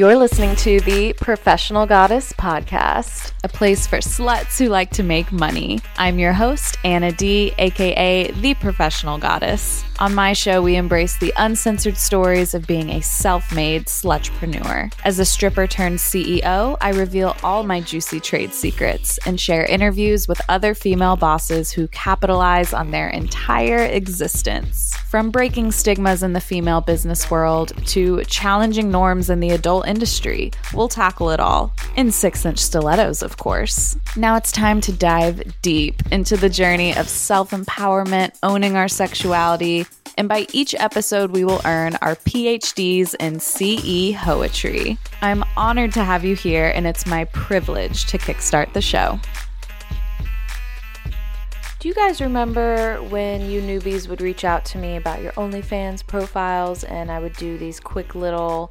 You're listening to the Professional Goddess Podcast, a place for sluts who like to make money. I'm your host, Anna D, aka The Professional Goddess. On my show, we embrace the uncensored stories of being a self made slutrepreneur. As a stripper turned CEO, I reveal all my juicy trade secrets and share interviews with other female bosses who capitalize on their entire existence. From breaking stigmas in the female business world to challenging norms in the adult industry, we'll tackle it all. In six inch stilettos, of course. Now it's time to dive deep into the journey of self empowerment, owning our sexuality, and by each episode, we will earn our PhDs in CE Poetry. I'm honored to have you here, and it's my privilege to kickstart the show. Do you guys remember when you newbies would reach out to me about your OnlyFans profiles and I would do these quick little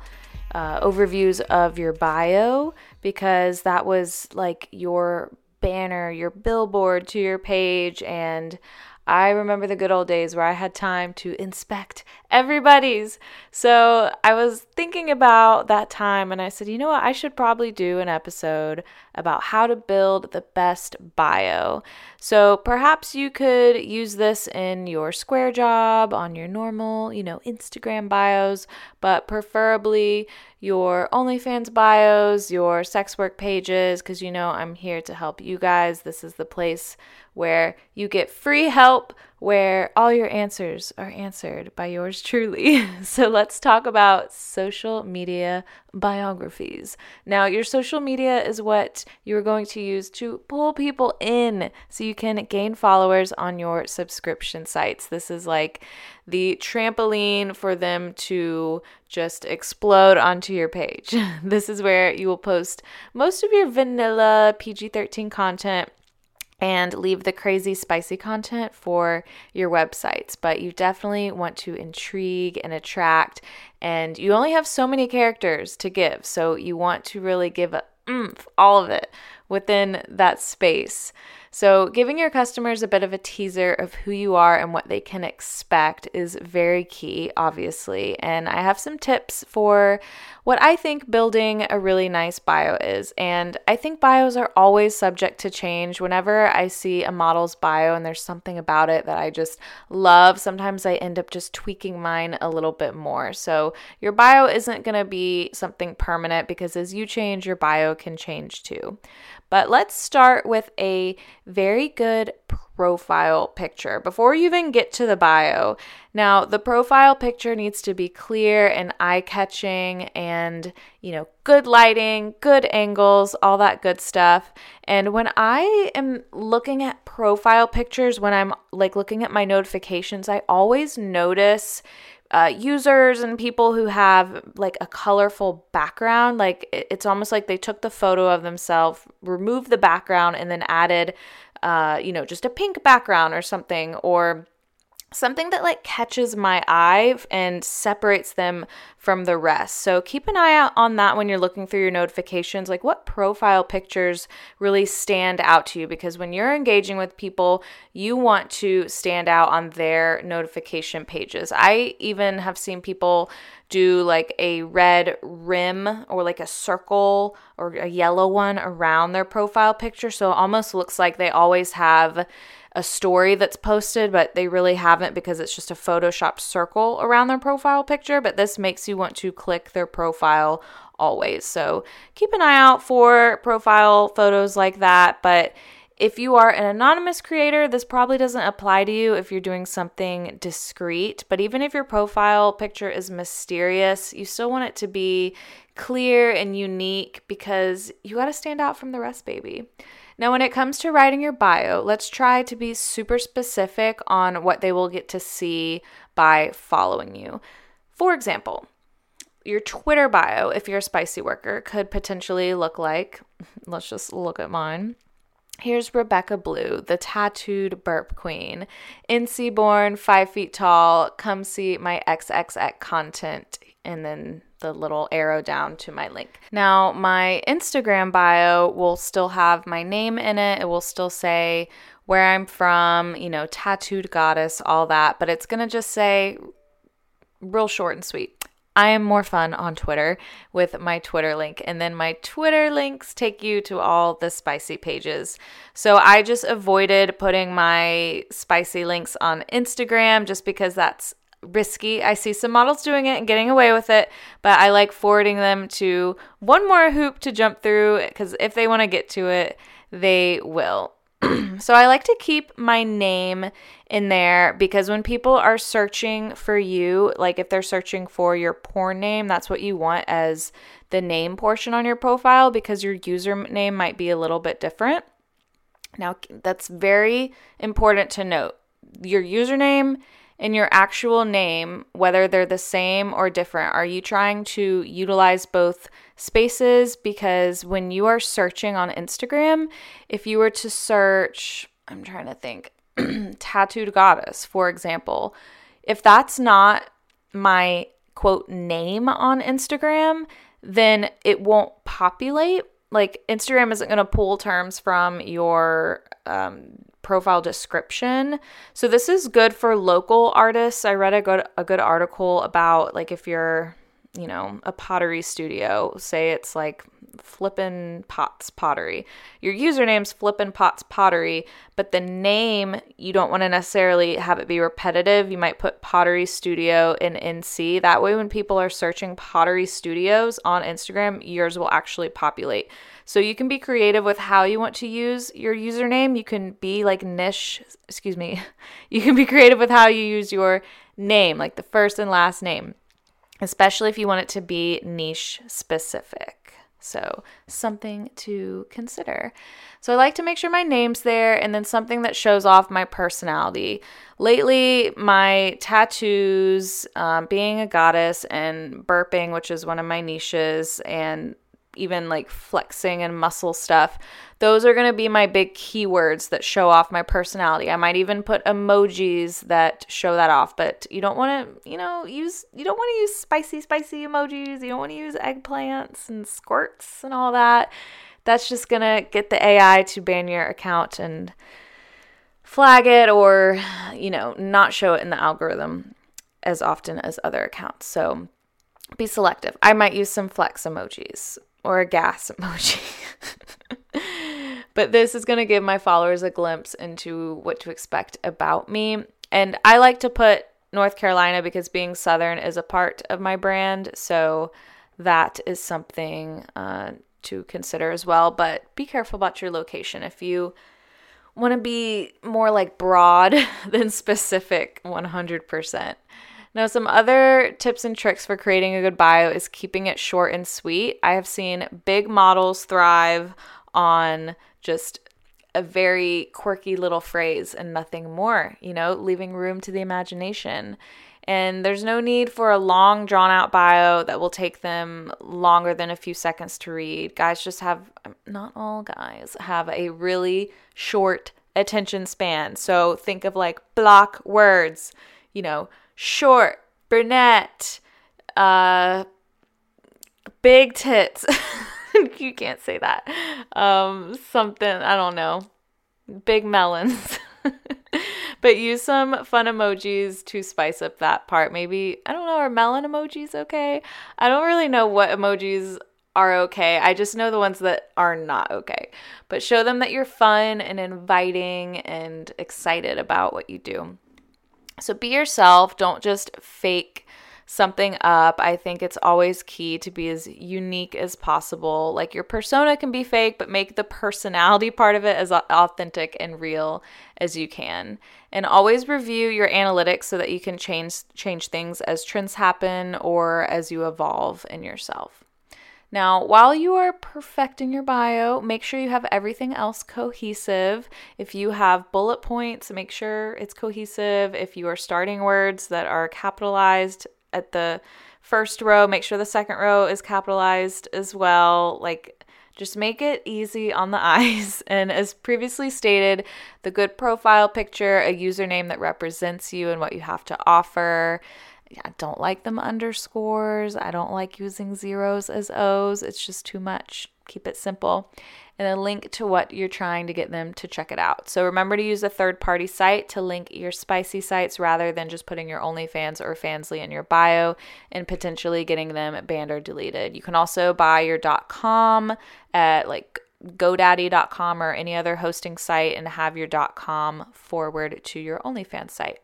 uh, overviews of your bio because that was like your banner, your billboard to your page, and I remember the good old days where I had time to inspect everybody's. So I was thinking about that time and I said, you know what? I should probably do an episode about how to build the best bio. So perhaps you could use this in your square job, on your normal, you know, Instagram bios, but preferably your OnlyFans bios, your sex work pages, because you know I'm here to help you guys. This is the place where you get free help, where all your answers are answered by yours truly. so let's talk about social media biographies. Now, your social media is what you're going to use to pull people in so you can gain followers on your subscription sites. This is like the trampoline for them to just explode onto your page. this is where you will post most of your vanilla PG 13 content and leave the crazy spicy content for your websites. But you definitely want to intrigue and attract, and you only have so many characters to give. So you want to really give a oomph, all of it within that space. So, giving your customers a bit of a teaser of who you are and what they can expect is very key, obviously. And I have some tips for what I think building a really nice bio is. And I think bios are always subject to change. Whenever I see a model's bio and there's something about it that I just love, sometimes I end up just tweaking mine a little bit more. So, your bio isn't going to be something permanent because as you change, your bio can change too. But let's start with a very good profile picture before you even get to the bio. Now, the profile picture needs to be clear and eye catching and, you know, good lighting, good angles, all that good stuff. And when I am looking at profile pictures, when I'm like looking at my notifications, I always notice uh, users and people who have like a colorful background. Like it's almost like they took the photo of themselves, removed the background, and then added, uh, you know, just a pink background or something, or something that like catches my eye and separates them from the rest. So keep an eye out on that when you're looking through your notifications. Like what profile pictures really stand out to you? Because when you're engaging with people, you want to stand out on their notification pages. I even have seen people do like a red rim or like a circle or a yellow one around their profile picture. So it almost looks like they always have a story that's posted, but they really haven't because it's just a Photoshop circle around their profile picture. But this makes you want to click their profile always. So keep an eye out for profile photos like that. But if you are an anonymous creator, this probably doesn't apply to you if you're doing something discreet. But even if your profile picture is mysterious, you still want it to be clear and unique because you got to stand out from the rest, baby. Now, when it comes to writing your bio, let's try to be super specific on what they will get to see by following you. For example, your Twitter bio, if you're a spicy worker, could potentially look like let's just look at mine. Here's Rebekka Blue, the tattooed burp queen. NC born, five feet tall. Come see my XXX content. And then the little arrow down to my link. Now, my Instagram bio will still have my name in it. It will still say where I'm from, you know, tattooed goddess, all that, but it's going to just say real short and sweet. I am more fun on Twitter with my Twitter link. And then my Twitter links take you to all the spicy pages. So I just avoided putting my spicy links on Instagram just because that's risky. I see some models doing it and getting away with it, but I like forwarding them to one more hoop to jump through because if they want to get to it, they will. so I like to keep my name in there because when people are searching for you, like if they're searching for your porn name, that's what you want as the name portion on your profile because your username might be a little bit different. Now, that's very important to note. Your username and your actual name, whether they're the same or different? Are you trying to utilize both spaces? Because when you are searching on Instagram, if you were to search, I'm trying to think, tattooed goddess, for example, if that's not my quote name on Instagram, then it won't populate. Like Instagram isn't going to pull terms from your um, profile description. So this is good for local artists. I read a good a good article about like if you're, you know, a pottery studio, say it's like Flippin' Pots Pottery. Your username's Flippin' Pots Pottery, but the name you don't want to necessarily have it be repetitive. You might put Pottery Studio in NC. That way, when people are searching pottery studios on Instagram, yours will actually populate. So you can be creative with how you want to use your username. You can be like niche, excuse me. You can be creative with how you use your name, like the first and last name, especially if you want it to be niche specific. So, something to consider. So, I like to make sure my name's there and then something that shows off my personality. Lately, my tattoos, um, being a goddess, and burping, which is one of my niches, and even like flexing and muscle stuff. Those are going to be my big keywords that show off my personality. I might even put emojis that show that off, but you don't want to, you know, use you don't want to use spicy spicy emojis. You don't want to use eggplants and squirts and all that. That's just going to get the AI to ban your account and flag it or, you know, not show it in the algorithm as often as other accounts. So be selective. I might use some flex emojis or a gas emoji. but this is going to give my followers a glimpse into what to expect about me. And I like to put North Carolina because being Southern is a part of my brand. So that is something uh, to consider as well. But be careful about your location. If you want to be more like broad than specific, 100%. Now, some other tips and tricks for creating a good bio is keeping it short and sweet. I have seen big models thrive on just a very quirky little phrase and nothing more, you know, leaving room to the imagination. And there's no need for a long, drawn out bio that will take them longer than a few seconds to read. Guys just have, not all guys, have a really short attention span. So think of like block words, you know, short, brunette, uh, big tits. you can't say that. Um, something, I don't know. Big melons. but use some fun emojis to spice up that part. Maybe, I don't know, are melon emojis okay? I don't really know what emojis are okay. I just know the ones that are not okay. But show them that you're fun and inviting and excited about what you do. So be yourself. Don't just fake something up. I think it's always key to be as unique as possible. Like your persona can be fake, but make the personality part of it as authentic and real as you can. And always review your analytics so that you can change change things as trends happen or as you evolve in yourself. Now, while you are perfecting your bio, make sure you have everything else cohesive. If you have bullet points, make sure it's cohesive. If you are starting words that are capitalized at the first row, make sure the second row is capitalized as well. Like, just make it easy on the eyes. And as previously stated, the good profile picture, a username that represents you and what you have to offer I don't like them underscores. I don't like using zeros as O's. It's just too much. Keep it simple. And a link to what you're trying to get them to check it out. So remember to use a third party site to link your spicy sites rather than just putting your OnlyFans or Fansly in your bio and potentially getting them banned or deleted. You can also buy your .com at like GoDaddy.com or any other hosting site and have your .com forward to your OnlyFans site.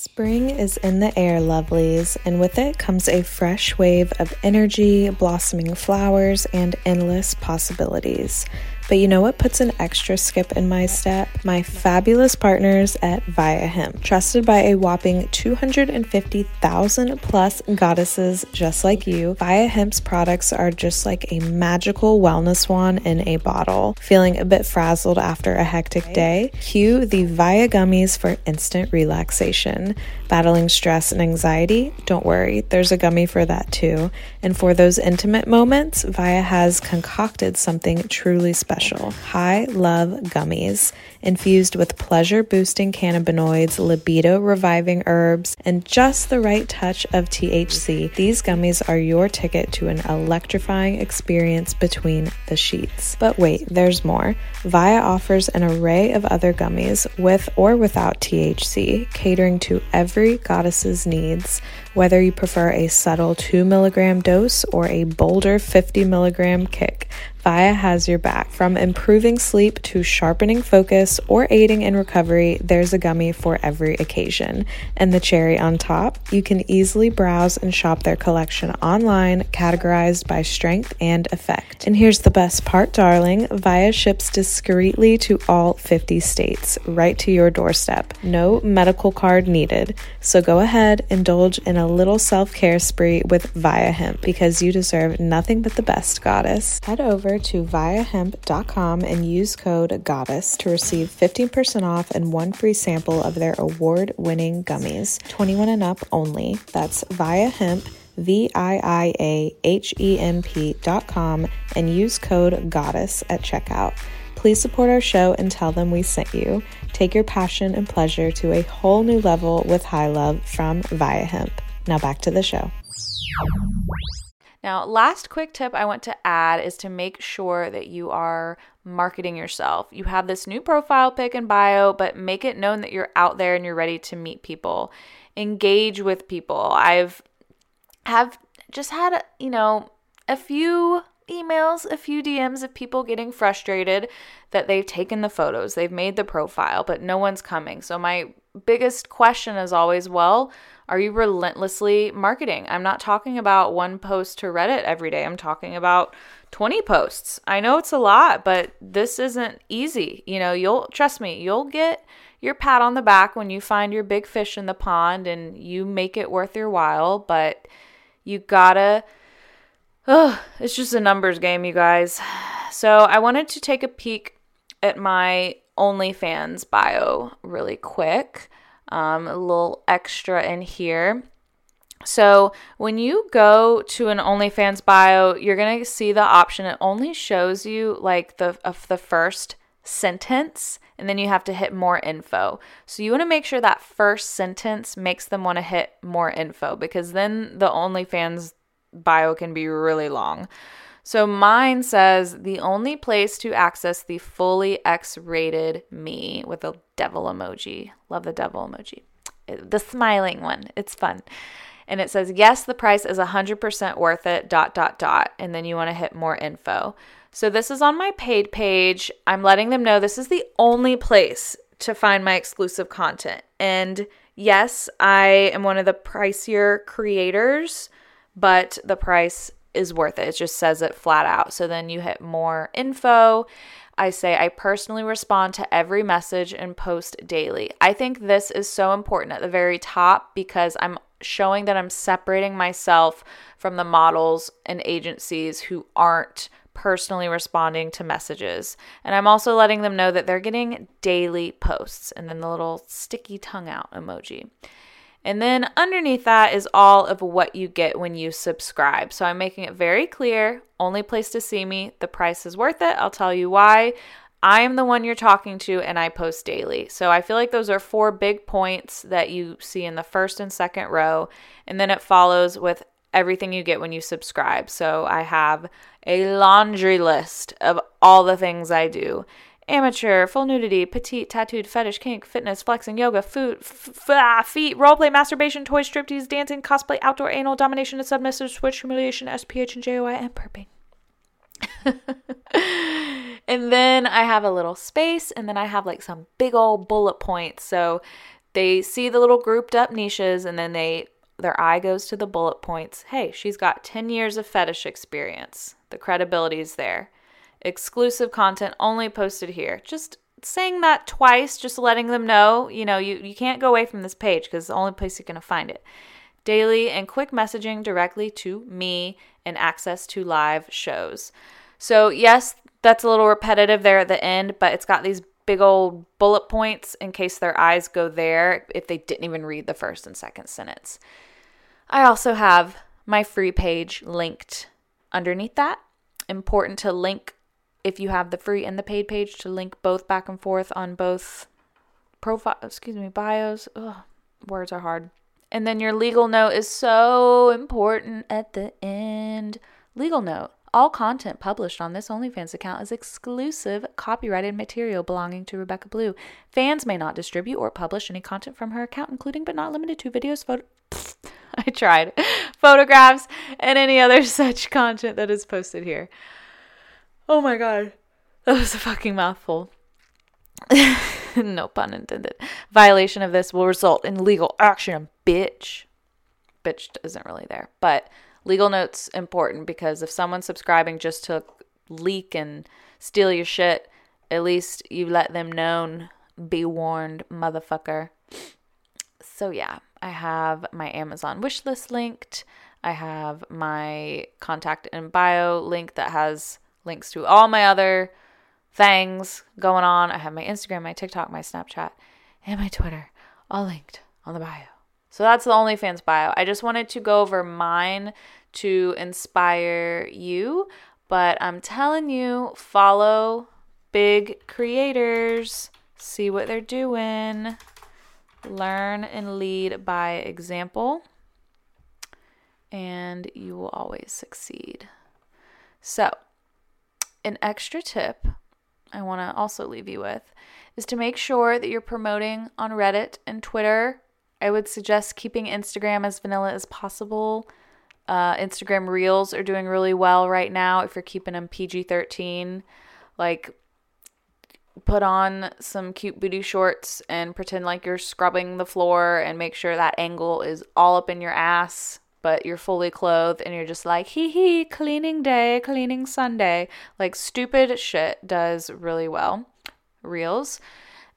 Spring is in the air, lovelies, and with it comes a fresh wave of energy, blossoming flowers, and endless possibilities. But you know what puts an extra skip in my step? My fabulous partners at Viia Hemp. Trusted by a whopping 250,000 plus goddesses just like you, Viia Hemp's products are just like a magical wellness wand in a bottle. Feeling a bit frazzled after a hectic day? Cue the Viia gummies for instant relaxation. Battling stress and anxiety? Don't worry, there's a gummy for that too. And for those intimate moments, Viia has concocted something truly special special high love gummies infused with pleasure boosting cannabinoids, libido reviving herbs, and just the right touch of THC. These gummies are your ticket to an electrifying experience between the sheets. But wait, there's more. Viia offers an array of other gummies with or without THC, catering to every goddess's needs. Whether you prefer a subtle 2 milligram dose or a bolder 50 milligram kick, Viia has your back. From improving sleep to sharpening focus or aiding in recovery, there's a gummy for every occasion. And the cherry on top, you can easily browse and shop their collection online, categorized by strength and effect. And here's the best part, darling Viia ships discreetly to all 50 states, right to your doorstep. No medical card needed. So go ahead, indulge in a little self care spree with Viia Hemp because you deserve nothing but the best, goddess. Head over to viiahemp.com and use code GODDESS to receive 15% off and one free sample of their award winning gummies. 21 and up only. That's viiahemp. V I I A H E M P dot com and use code GODDESS at checkout. Please support our show and tell them we sent you. Take your passion and pleasure to a whole new level with High Love from Viia Hemp. Now back to the show. Now, last quick tip I want to add is to make sure that you are marketing yourself. You have this new profile pic and bio, but make it known that you're out there and you're ready to meet people. Engage with people. I've have just had, you know, a few emails, a few DMs of people getting frustrated that they've taken the photos, they've made the profile, but no one's coming. So my biggest question is always, well, are you relentlessly marketing? I'm not talking about one post to Reddit every day. I'm talking about 20 posts. I know it's a lot, but this isn't easy. You know, you'll trust me, you'll get your pat on the back when you find your big fish in the pond and you make it worth your while, but you gotta Oh, it's just a numbers game, you guys. So I wanted to take a peek at my OnlyFans bio really quick um, a little extra in here. So when you go to an OnlyFans bio, you're gonna see the option. It only shows you like the of the first sentence, and then you have to hit more info. So you want to make sure that first sentence makes them want to hit more info because then the OnlyFans bio can be really long. So mine says the only place to access the fully X rated me with a devil emoji. Love the devil emoji. The smiling one. It's fun. And it says, yes, the price is 100% worth it, dot, dot, dot. And then you want to hit more info. So this is on my paid page. I'm letting them know this is the only place to find my exclusive content. And yes, I am one of the pricier creators, but the price is worth it. It just says it flat out. So then you hit more info. I say I personally respond to every message and post daily. I think this is so important at the very top because I'm showing that I'm separating myself from the models and agencies who aren't personally responding to messages. And I'm also letting them know that they're getting daily posts and then the little sticky tongue out emoji. And then underneath that is all of what you get when you subscribe. So I'm making it very clear only place to see me. The price is worth it. I'll tell you why. I am the one you're talking to and I post daily. So I feel like those are four big points that you see in the first and second row. And then it follows with everything you get when you subscribe. So I have a laundry list of all the things I do amateur, full nudity, petite, tattooed, fetish, kink, fitness, flexing, yoga, food, f- f- ah, feet, roleplay, masturbation, toys, striptease, dancing, cosplay, outdoor, anal, domination, and submissive, switch, humiliation, SPH, and JOI, and burping. and then I have a little space, and then I have like some big old bullet points. So they see the little grouped up niches, and then they their eye goes to the bullet points. Hey, she's got 10 years of fetish experience. The credibility is there. Exclusive content only posted here. Just saying that twice, just letting them know, you know, you, you can't go away from this page because it's the only place you're going to find it. Daily and quick messaging directly to me and access to live shows. So, yes, that's a little repetitive there at the end, but it's got these big old bullet points in case their eyes go there if they didn't even read the first and second sentence. I also have my free page linked underneath that. Important to link if you have the free and the paid page to link both back and forth on both profile excuse me bios. Ugh, words are hard. And then your legal note is so important at the end. Legal note. All content published on this OnlyFans account is exclusive copyrighted material belonging to Rebekka Blue. Fans may not distribute or publish any content from her account, including but not limited to videos, photo. I tried. Photographs and any other such content that is posted here. Oh my god. That was a fucking mouthful. no pun intended. Violation of this will result in legal action, bitch. Bitch isn't really there. But legal notes important because if someone subscribing just to leak and steal your shit, at least you let them know. Be warned, motherfucker. So yeah, I have my Amazon wish list linked. I have my contact and bio link that has links to all my other things going on. I have my Instagram, my TikTok, my Snapchat, and my Twitter all linked on the bio. So that's the OnlyFans bio. I just wanted to go over mine to inspire you, but I'm telling you, follow big creators, see what they're doing, learn and lead by example, and you will always succeed. So, an extra tip I want to also leave you with is to make sure that you're promoting on Reddit and Twitter. I would suggest keeping Instagram as vanilla as possible. Uh, Instagram Reels are doing really well right now if you're keeping them PG 13. Like, put on some cute booty shorts and pretend like you're scrubbing the floor and make sure that angle is all up in your ass but you're fully clothed and you're just like, hee hee, cleaning day, cleaning Sunday. Like, stupid shit does really well. Reels.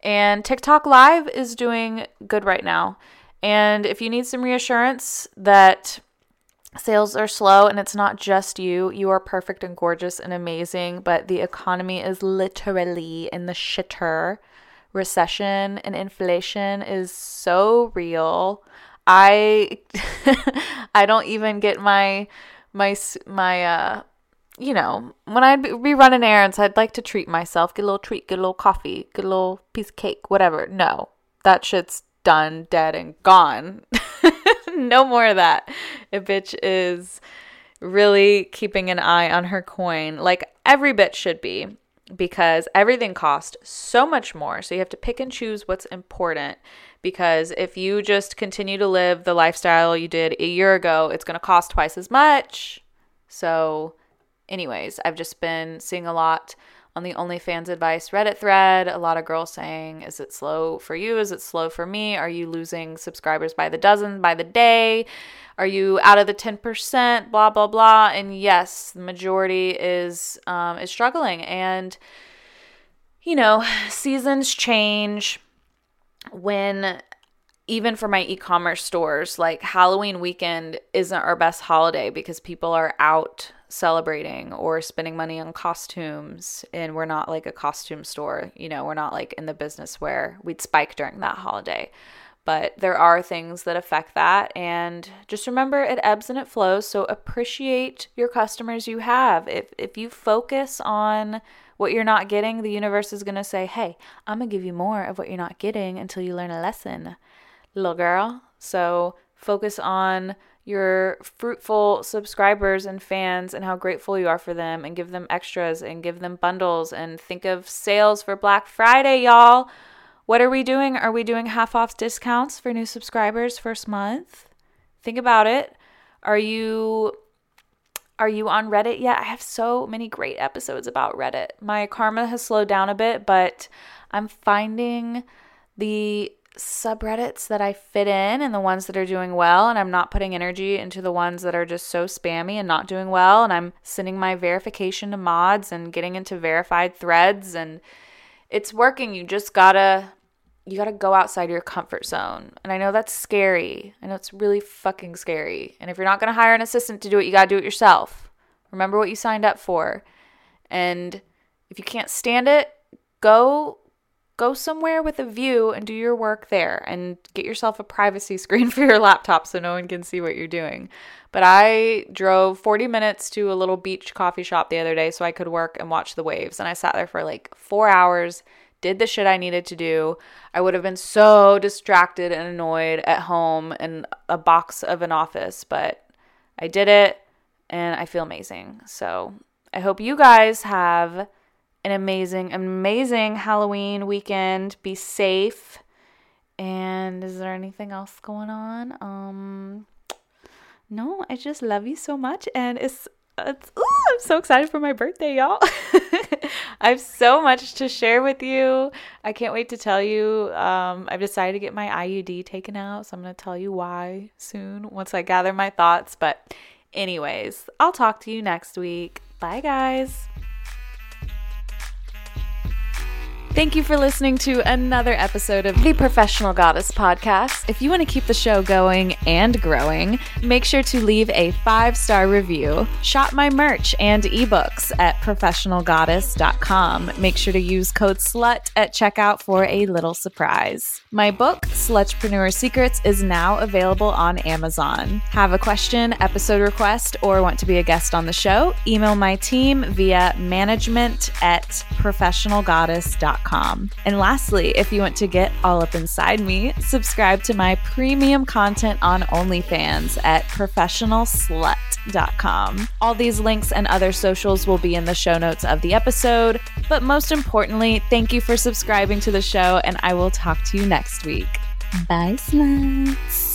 And TikTok Live is doing good right now. And if you need some reassurance that sales are slow and it's not just you, you are perfect and gorgeous and amazing, but the economy is literally in the shitter. Recession and inflation is so real. I I don't even get my my my uh you know, when I'd be running errands, I'd like to treat myself, get a little treat, get a little coffee, get a little piece of cake, whatever. No, that shit's done, dead, and gone. no more of that. A bitch is really keeping an eye on her coin, like every bitch should be, because everything costs so much more. So you have to pick and choose what's important because if you just continue to live the lifestyle you did a year ago, it's going to cost twice as much. So, anyways, I've just been seeing a lot on the OnlyFans advice Reddit thread. A lot of girls saying, Is it slow for you? Is it slow for me? Are you losing subscribers by the dozen, by the day? Are you out of the 10%? Blah, blah, blah. And yes, the majority is, um, is struggling. And, you know, seasons change when even for my e-commerce stores like halloween weekend isn't our best holiday because people are out celebrating or spending money on costumes and we're not like a costume store you know we're not like in the business where we'd spike during that holiday but there are things that affect that and just remember it ebbs and it flows so appreciate your customers you have if if you focus on what you're not getting, the universe is going to say, hey, I'm going to give you more of what you're not getting until you learn a lesson, little girl. So focus on your fruitful subscribers and fans and how grateful you are for them and give them extras and give them bundles and think of sales for Black Friday, y'all. What are we doing? Are we doing half off discounts for new subscribers first month? Think about it. Are you are you on Reddit yet? I have so many great episodes about Reddit. My karma has slowed down a bit, but I'm finding the subreddits that I fit in and the ones that are doing well, and I'm not putting energy into the ones that are just so spammy and not doing well. And I'm sending my verification to mods and getting into verified threads, and it's working. You just gotta. You got to go outside your comfort zone. And I know that's scary. I know it's really fucking scary. And if you're not to hire an assistant to do it, you got to do it yourself. Remember what you signed up for. And if you can't stand it, go go somewhere with a view and do your work there and get yourself a privacy screen for your laptop so no one can see what you're doing. But I drove 40 minutes to a little beach coffee shop the other day so I could work and watch the waves. And I sat there for like four hours, did the shit I needed to do. I would have been so distracted and annoyed at home in a box of an office, but I did it and I feel amazing. So I hope you guys have an amazing, amazing Halloween weekend. Be safe. And is there anything else going on? Um no, I just love you so much and it's it's ooh, I'm so excited for my birthday, y'all. I have so much to share with you. I can't wait to tell you. Um, I've decided to get my IUD taken out, so I'm going to tell you why soon once I gather my thoughts. But, anyways, I'll talk to you next week. Bye, guys. Thank you for listening to another episode of the Professional Goddess Podcast. If you want to keep the show going and growing, make sure to leave a five star review. Shop my merch and ebooks at professionalgoddess.com. Make sure to use code SLUT at checkout for a little surprise. My book, Slutrepreneur Secrets, is now available on Amazon. Have a question, episode request, or want to be a guest on the show? Email my team via management at professionalgoddess.com. And lastly, if you want to get all up inside me, subscribe to my premium content on OnlyFans at professionalslut.com. All these links and other socials will be in the show notes of the episode. But most importantly, thank you for subscribing to the show, and I will talk to you next week. Bye, sluts.